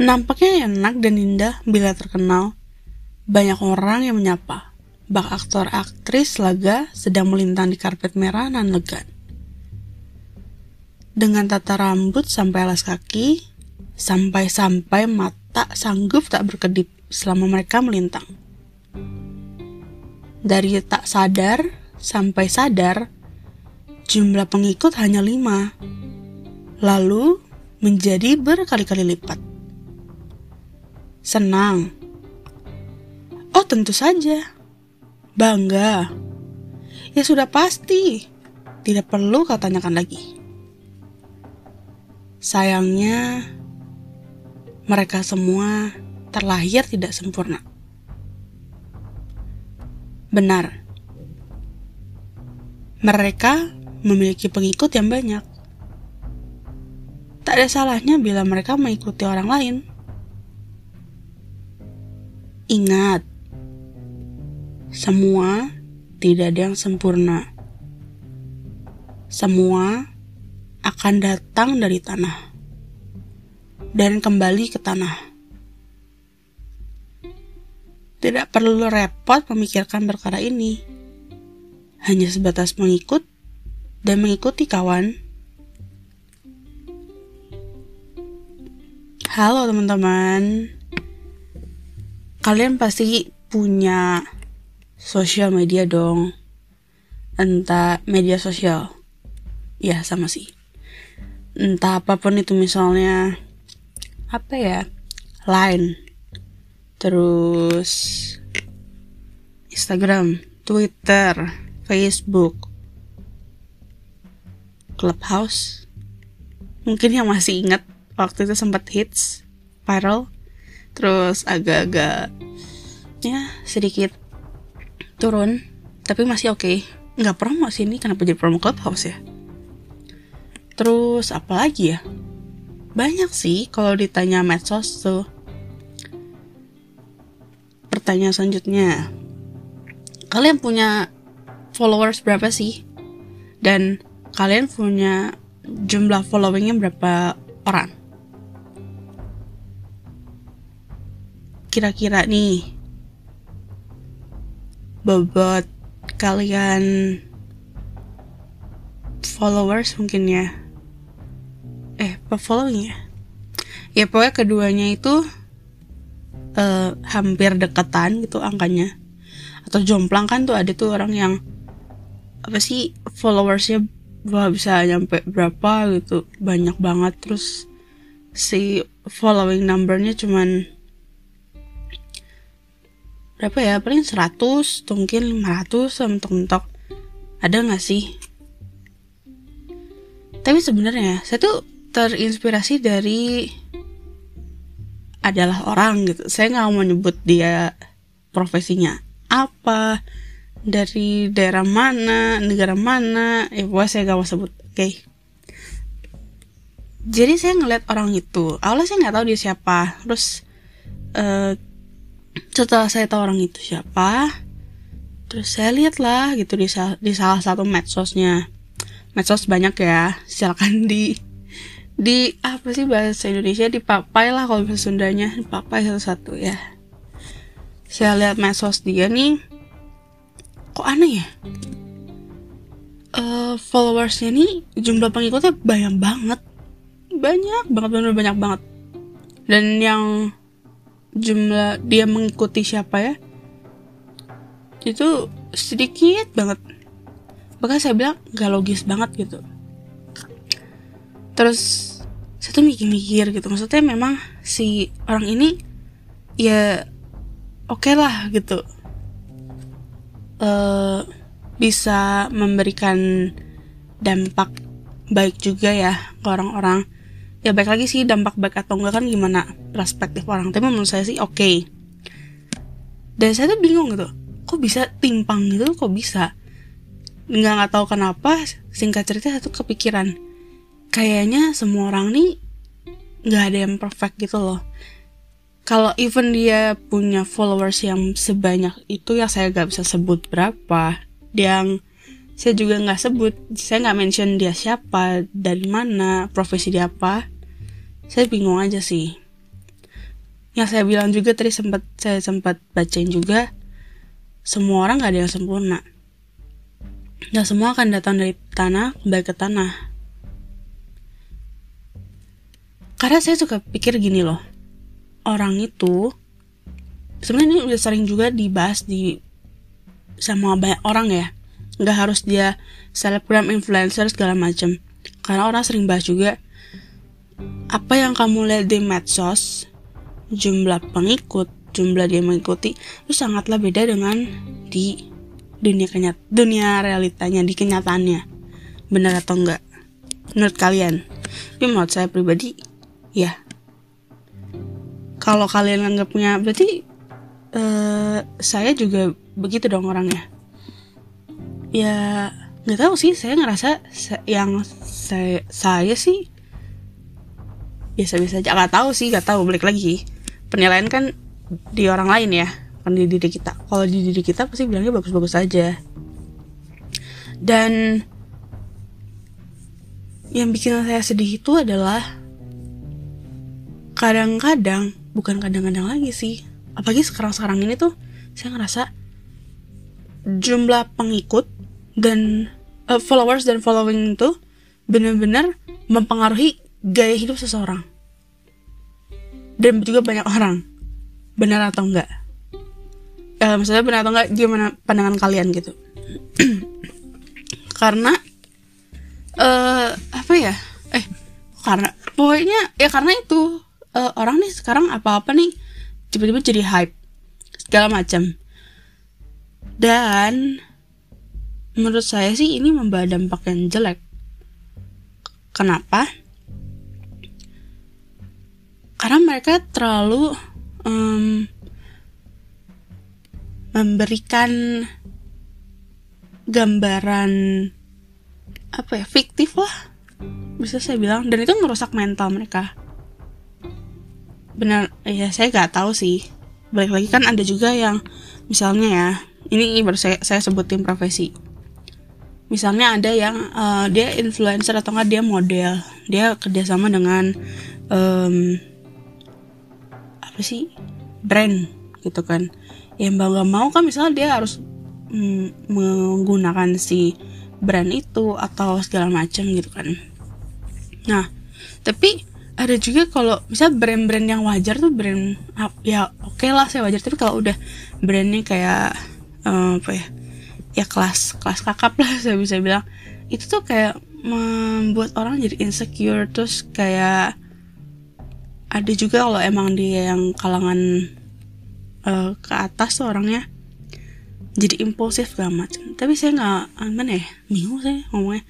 Nampaknya enak dan indah bila terkenal. Banyak orang yang menyapa. Bak aktor aktris laga sedang melintang di karpet merah dan legan. Dengan tata rambut sampai alas kaki, sampai-sampai mata sanggup tak berkedip selama mereka melintang. Dari tak sadar sampai sadar, jumlah pengikut hanya lima, lalu menjadi berkali-kali lipat. Senang. Oh tentu saja. Bangga. Ya sudah pasti. Tidak perlu kau tanyakan lagi. Sayangnya, mereka semua terlahir tidak sempurna. Benar. Mereka memiliki pengikut yang banyak. Tak ada salahnya bila mereka mengikuti orang lain. Ingat, semua tidak ada yang sempurna. Semua akan datang dari tanah dan kembali ke tanah. Tidak perlu repot memikirkan perkara ini. Hanya sebatas mengikut dan mengikuti kawan. Halo teman-teman. Kalian pasti punya sosial media dong. Entah media sosial. Ya, sama sih. Entah apa pun itu misalnya apa ya? Line. Terus Instagram, Twitter, Facebook, Clubhouse. Mungkin yang masih ingat waktu itu sempat hits, viral terus agak-agak ya sedikit turun tapi masih oke. Okay. nggak promo sih ini kenapa jadi promo clubhouse ya? Terus apa lagi ya? Banyak sih kalau ditanya medsos tuh. Pertanyaan selanjutnya kalian punya followers berapa sih? Dan kalian punya jumlah followingnya berapa orang kira-kira nih bobot kalian followers mungkin ya. Eh following ya? Ya pokoknya keduanya itu uh, hampir deketan gitu angkanya. Atau jomplang kan tuh ada tuh orang yang apa sih followersnya wah bisa nyampe berapa gitu. Banyak banget. Terus si following numbernya cuman berapa ya? Paling 100 atau mungkin 500 mentok-mentok ada nggak sih? Tapi sebenarnya saya tuh terinspirasi dari adalah orang gitu. Saya nggak mau nyebut dia profesinya apa dari daerah mana negara mana. Eh pokoknya saya gak mau sebut oke? Okay. jadi saya ngeliat orang itu awalnya saya nggak tahu dia siapa. Terus uh, setelah saya tahu orang itu siapa terus saya lihat lah gitu di, di salah satu medsosnya. Medsos banyak ya silakan di di apa sih bahasa Indonesia? Dipapai lah kalau bahasa Sundanya dipapai satu-satu ya. Saya lihat medsos dia nih kok aneh ya? Uh, followersnya nih jumlah pengikutnya banyak banget. Banyak banget benar banyak banget. Dan yang jumlah dia mengikuti siapa ya? Itu sedikit banget. Bahkan saya bilang gak logis banget gitu. Terus saya tuh mikir-mikir gitu. Maksudnya memang si orang ini ya oke okay lah gitu. Uh, bisa memberikan dampak baik juga ya ke orang-orang ya baik lagi sih dampak baik atau enggak kan gimana perspektif orang. Tapi menurut saya sih oke. Okay. dan saya tuh bingung gitu kok bisa timpang gitu kok bisa? Nggak nggak tahu kenapa singkat cerita satu kepikiran kayaknya semua orang nih nggak ada yang perfect gitu loh. Kalau even dia punya followers yang sebanyak itu ya saya nggak bisa sebut berapa. Yang saya juga nggak sebut saya nggak mention dia siapa dari mana profesi dia apa. Saya bingung aja sih. Yang saya bilang juga tadi sempat saya sempat bacain juga semua orang nggak ada yang sempurna. Nggak semua akan datang dari tanah kembali ke tanah. Karena saya suka pikir gini loh orang itu sebenarnya ini udah sering juga dibahas di sama banyak orang ya nggak harus dia selebgram influencer segala macam karena orang sering bahas juga apa yang kamu lihat di medsos jumlah pengikut jumlah dia mengikuti itu sangatlah beda dengan di dunia kenyat dunia realitanya di kenyataannya. Benar atau enggak menurut kalian? Tapi menurut saya pribadi ya. Kalau kalian anggapnya berarti uh, saya juga begitu dong orangnya ya nggak tahu sih saya ngerasa yang saya saya sih biasa-biasa aja. Nggak tahu sih nggak tahu balik lagi. Penilaian kan di orang lain ya bukan di diri kita. Kalau di diri kita pasti bilangnya bagus-bagus aja. Dan yang bikin saya sedih itu adalah kadang-kadang bukan kadang-kadang lagi sih apalagi sekarang-sekarang ini tuh saya ngerasa jumlah pengikut dan uh, followers dan following itu benar-benar mempengaruhi gaya hidup seseorang. Dan juga banyak orang. Benar atau enggak? Uh, maksudnya benar atau enggak gimana pandangan kalian gitu? Karena uh, apa ya? Eh karena pokoknya ya karena itu uh, orang nih sekarang apa-apa nih tiba-tiba jadi hype segala macam. Dan menurut saya sih ini membawa dampak yang jelek. Kenapa? Karena mereka terlalu um, memberikan gambaran apa ya fiktif lah bisa saya bilang dan itu merusak mental mereka benar ya saya nggak tahu sih balik lagi kan ada juga yang misalnya ya ini baru saya, saya sebutin profesi misalnya ada yang uh, dia influencer atau enggak dia model. Dia kerjasama dengan um, apa sih? Brand gitu kan. Yang bangga mau kan misalnya dia harus mm, menggunakan si brand itu atau segala macam gitu kan. Nah tapi ada juga kalau misal brand-brand yang wajar tuh brand ya oke okay lah saya wajar. Tapi kalau udah brandnya kayak uh, apa ya ya kelas kelas kakap lah saya bisa bilang. Itu tuh kayak membuat orang jadi insecure terus kayak ada juga kalau emang dia yang kalangan uh, ke atas tuh orangnya jadi impulsif segala macam. Tapi saya nggak mana ya bingung saya ngomongnya.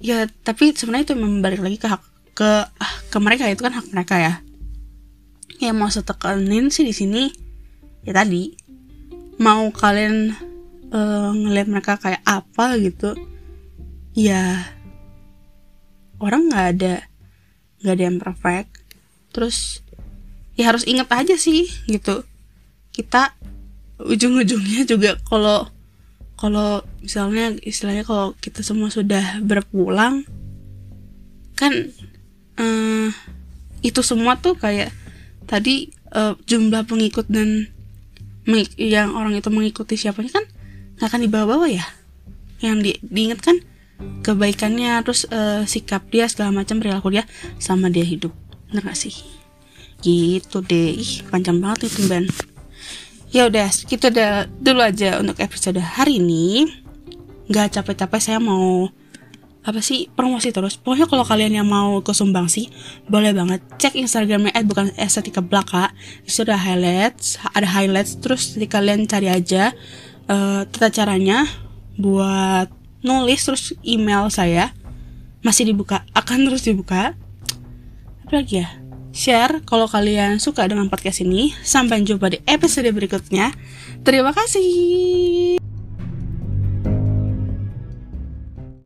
Ya tapi sebenarnya itu membalik lagi ke hak ke ah, ke mereka itu kan hak mereka ya. Yang mau setekanin sih di sini ya tadi mau kalian uh, ngeliat mereka kayak apa gitu ya orang nggak ada nggak ada yang perfect. Terus ya harus inget aja sih gitu. Kita ujung-ujungnya juga kalau kalau misalnya istilahnya kalau kita semua sudah berpulang kan uh, itu semua tuh kayak tadi uh, jumlah pengikut dan yang orang itu mengikuti siapanya kan nggak akan dibawa-bawa ya? Yang di, diingatkan kebaikannya terus uh, sikap dia segala macam perilaku dia sama dia hidup. Bener gak sih? Gitu deh. Ih panjang banget itu Ben ya udah kita udah dulu aja untuk episode hari ini. Nggak capek-capek saya mau apa sih promosi terus. Pokoknya kalau kalian yang mau ke sumbang sih boleh banget. Cek instagramnya at bukan estetika belaka. Ada highlights ada highlights terus nanti kalian cari aja uh, tata caranya buat nulis terus email saya. Masih dibuka akan terus dibuka. Apa lagi ya? Share kalau kalian suka dengan podcast ini. Sampai jumpa di episode berikutnya. Terima kasih